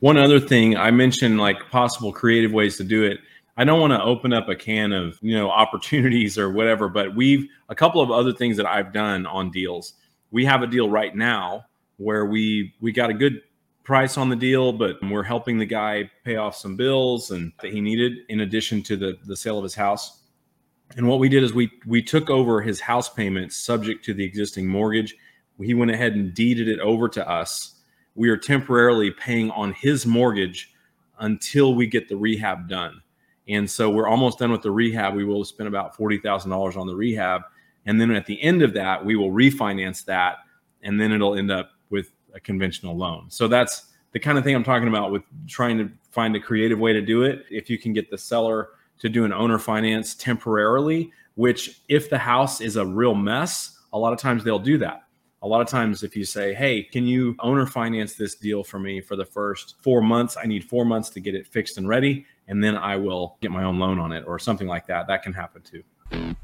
One other thing I mentioned, like possible creative ways to do it. I don't want to open up a can of you know opportunities or whatever, but we've a couple of other things that I've done on deals. We have a deal right now where we we got a good price on the deal, but we're helping the guy pay off some bills and that he needed in addition to the the sale of his house. And what we did is we we took over his house payments subject to the existing mortgage. He went ahead and deeded it over to us. We are temporarily paying on his mortgage until we get the rehab done. And so we're almost done with the rehab. We will spend about $40,000 on the rehab. And then at the end of that, we will refinance that. And then it'll end up with a conventional loan. So that's the kind of thing I'm talking about with trying to find a creative way to do it. If you can get the seller to do an owner finance temporarily, which if the house is a real mess, a lot of times they'll do that. A lot of times, if you say, Hey, can you owner finance this deal for me for the first four months? I need four months to get it fixed and ready, and then I will get my own loan on it or something like that. That can happen too.